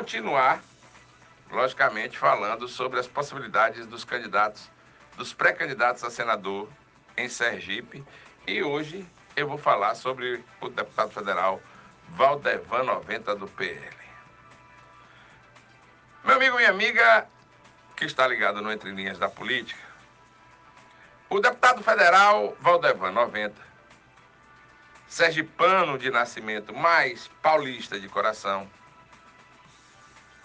continuar, logicamente, falando sobre as possibilidades dos candidatos, dos pré-candidatos a senador em Sergipe. E hoje eu vou falar sobre o deputado federal Valdevan 90 do PL. Meu amigo e minha amiga que está ligado no Entre Linhas da Política, o deputado federal Valdevan 90, sergipano de nascimento, mas paulista de coração,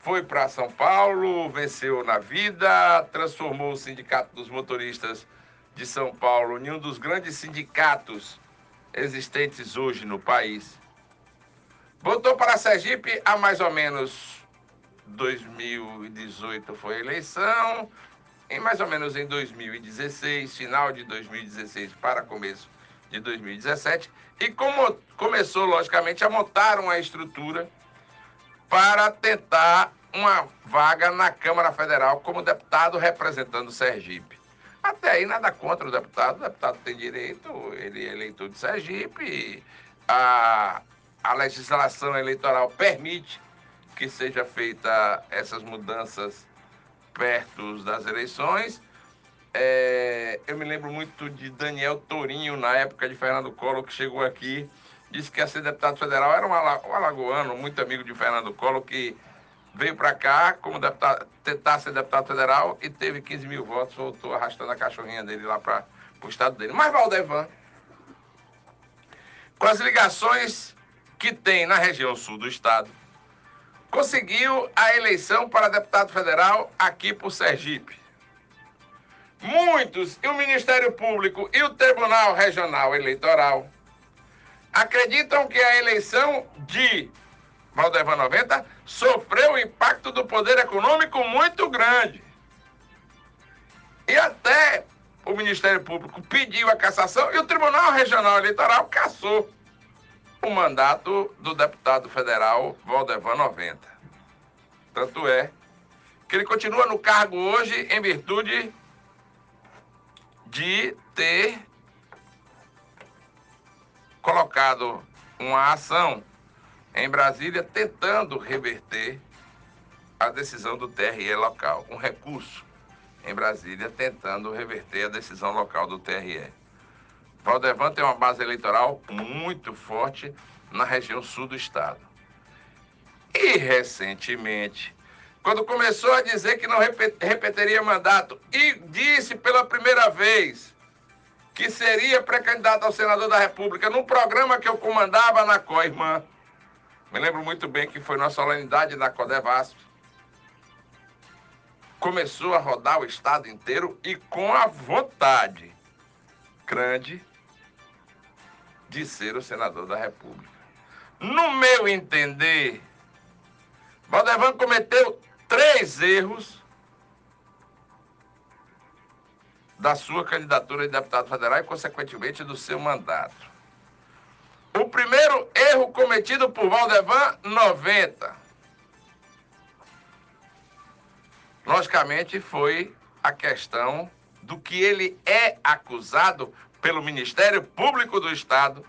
foi para São Paulo, venceu na vida, transformou o Sindicato dos Motoristas de São Paulo em um dos grandes sindicatos existentes hoje no país. Voltou para Sergipe há mais ou menos 2018 foi a eleição, em mais ou menos em 2016, final de 2016 para começo de 2017, e como começou logicamente a montar uma estrutura para tentar uma vaga na Câmara Federal como deputado representando Sergipe. Até aí nada contra o deputado, o deputado tem direito, ele é eleitor de Sergipe, a, a legislação eleitoral permite que seja feita essas mudanças perto das eleições. É, eu me lembro muito de Daniel Torinho, na época de Fernando Collor, que chegou aqui, disse que ia ser deputado federal, era um alagoano, muito amigo de Fernando Collor, que veio para cá como deputado, tentar ser deputado federal e teve 15 mil votos, voltou arrastando a cachorrinha dele lá para o estado dele. Mas Valdevan, com as ligações que tem na região sul do estado, conseguiu a eleição para deputado federal aqui por Sergipe. Muitos, e o Ministério Público e o Tribunal Regional Eleitoral, acreditam que a eleição de Valdevan 90 sofreu o impacto do poder econômico muito grande. E até o Ministério Público pediu a cassação e o Tribunal Regional Eleitoral cassou o mandato do deputado federal Valdevan 90. Tanto é que ele continua no cargo hoje em virtude de ter colocado uma ação em Brasília tentando reverter a decisão do TRE local, um recurso em Brasília tentando reverter a decisão local do TRE. Valdevan tem uma base eleitoral muito forte na região sul do estado. E recentemente, quando começou a dizer que não repetiria mandato e disse pela primeira vez que seria pré-candidato ao senador da República num programa que eu comandava na COIRMã, me lembro muito bem que foi na solenidade da Codevasp, começou a rodar o estado inteiro e com a vontade grande de ser o senador da República. No meu entender, Valdevan cometeu três erros da sua candidatura de deputado federal e, consequentemente, do seu mandato. O primeiro erro cometido por Valdevan, 90. Logicamente, foi a questão do que ele é acusado pelo Ministério Público do Estado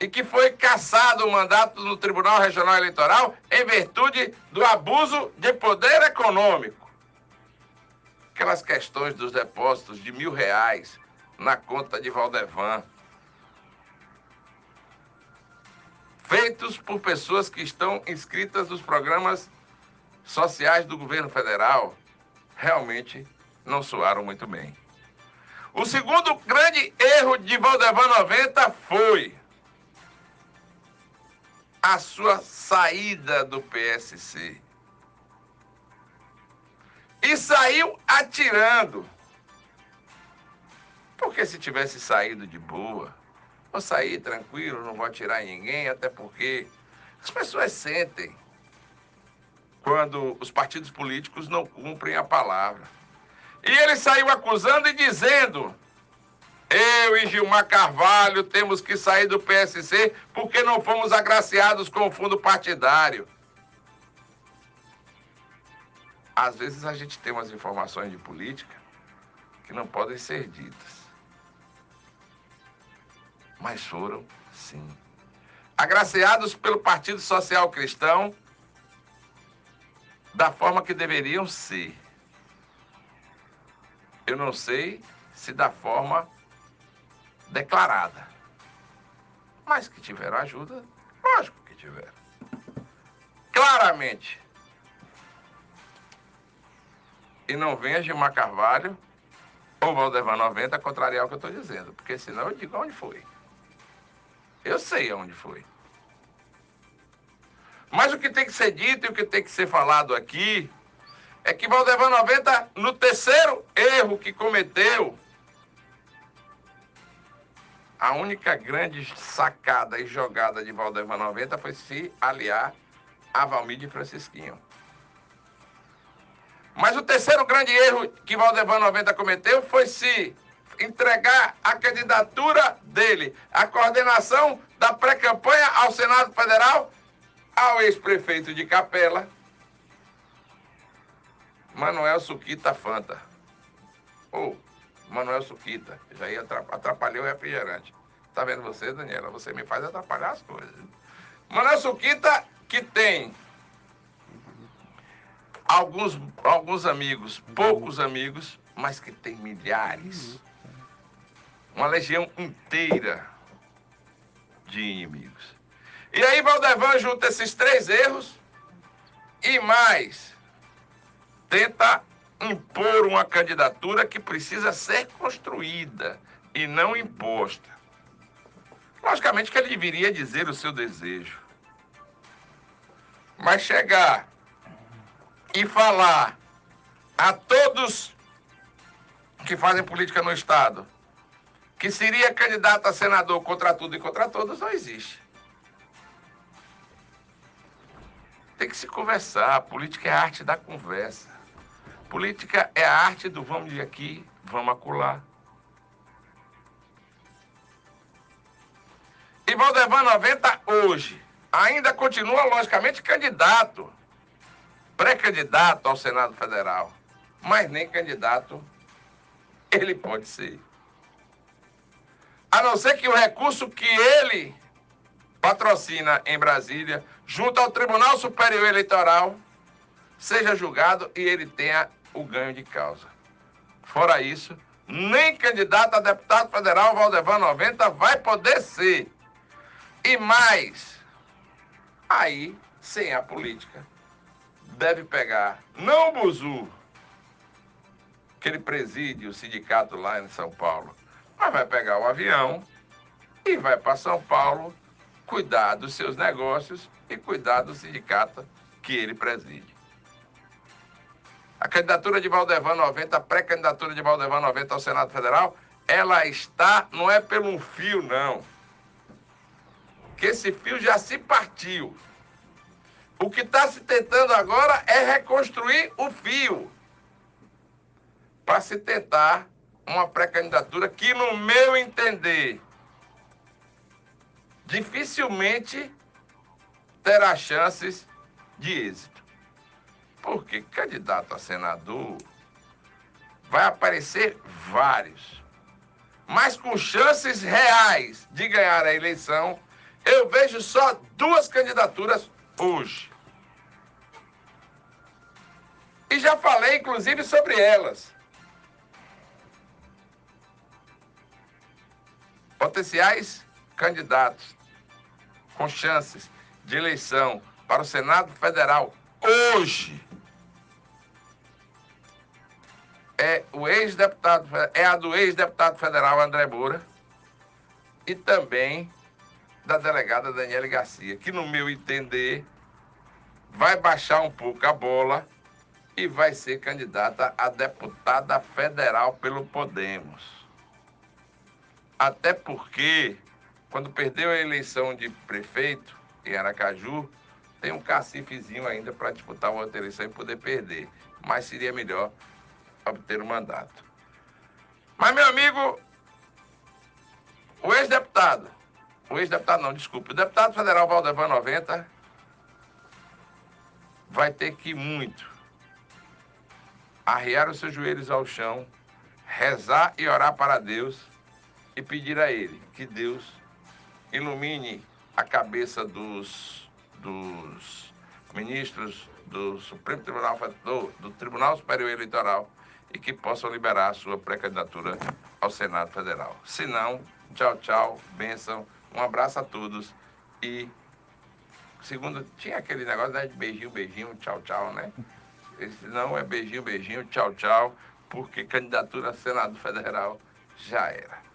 e que foi cassado o mandato no Tribunal Regional Eleitoral em virtude do abuso de poder econômico. Aquelas questões dos depósitos de mil reais na conta de Valdevan, feitos por pessoas que estão inscritas nos programas sociais do governo federal, realmente não soaram muito bem. O segundo grande erro de Valdevan 90 foi a sua saída do PSC. E saiu atirando. Porque se tivesse saído de boa, vou sair tranquilo, não vou atirar em ninguém, até porque as pessoas sentem quando os partidos políticos não cumprem a palavra. E ele saiu acusando e dizendo eu e Gilmar Carvalho temos que sair do PSC porque não fomos agraciados com o fundo partidário. Às vezes a gente tem umas informações de política que não podem ser ditas. Mas foram, sim. Agraciados pelo Partido Social Cristão da forma que deveriam ser. Eu não sei se da forma declarada. Mas que tiveram ajuda, lógico que tiveram. Claramente. E não venha Gilmar Carvalho ou Valdevan 90 contrariar o que eu estou dizendo, porque senão eu digo onde foi. Eu sei aonde foi. Mas o que tem que ser dito e o que tem que ser falado aqui é que Valdevan 90, no terceiro erro que cometeu, a única grande sacada e jogada de Valdevan 90 foi se aliar a Valmir de Francisquinho. Mas o terceiro grande erro que Valdevan 90 cometeu foi se entregar a candidatura dele, a coordenação da pré-campanha ao Senado Federal, ao ex-prefeito de Capela, Manuel Suquita Fanta. Ou oh, Manuel Suquita, já ia atrapalhar o refrigerante. Tá vendo você, Daniela? Você me faz atrapalhar as coisas. Manuel Suquita, que tem alguns, alguns amigos, poucos amigos, mas que tem milhares. Uma legião inteira de inimigos. E aí Valdevan junta esses três erros e mais tenta impor uma candidatura que precisa ser construída e não imposta. Logicamente que ele deveria dizer o seu desejo. Mas chegar e falar a todos que fazem política no Estado que seria candidato a senador contra tudo e contra todos, não existe. Tem que se conversar. Política é a arte da conversa. Política é a arte do vamos de aqui, vamos acular. E Valdevan 90 hoje ainda continua, logicamente, candidato pré-candidato ao Senado Federal, mas nem candidato ele pode ser. A não ser que o recurso que ele patrocina em Brasília, junto ao Tribunal Superior Eleitoral, seja julgado e ele tenha o ganho de causa. Fora isso, nem candidato a deputado federal Valdevan 90 vai poder ser. E mais, aí, sem a política, deve pegar, não o Buzu, que ele preside o sindicato lá em São Paulo, mas vai pegar o avião e vai para São Paulo cuidar dos seus negócios e cuidar do sindicato que ele preside. A candidatura de Valdevan 90, a pré-candidatura de Valdevan 90 ao Senado Federal, ela está, não é pelo um fio, não. Que esse fio já se partiu. O que está se tentando agora é reconstruir o fio para se tentar uma pré-candidatura que, no meu entender, dificilmente terá chances de êxito. Porque candidato a senador vai aparecer vários. Mas com chances reais de ganhar a eleição, eu vejo só duas candidaturas hoje. E já falei, inclusive, sobre elas. Potenciais candidatos com chances de eleição para o Senado Federal hoje é o ex-deputado é a do ex-deputado federal André Moura e também da delegada Daniele Garcia, que no meu entender vai baixar um pouco a bola e vai ser candidata a deputada federal pelo Podemos. Até porque, quando perdeu a eleição de prefeito em Aracaju, tem um cacifezinho ainda para disputar uma outra eleição e poder perder. Mas seria melhor obter o um mandato. Mas, meu amigo, o ex-deputado, o ex-deputado não, desculpe, o deputado federal Valdevan 90 vai ter que ir muito arriar os seus joelhos ao chão, rezar e orar para Deus e pedir a Ele que Deus ilumine a cabeça dos, dos ministros do Supremo Tribunal do, do Tribunal Superior Eleitoral e que possam liberar a sua pré-candidatura ao Senado Federal. Se não, tchau, tchau, benção, um abraço a todos e segundo, tinha aquele negócio né, de beijinho, beijinho, tchau, tchau, né? Esse não é beijinho, beijinho, tchau, tchau, porque candidatura a Senado Federal já era.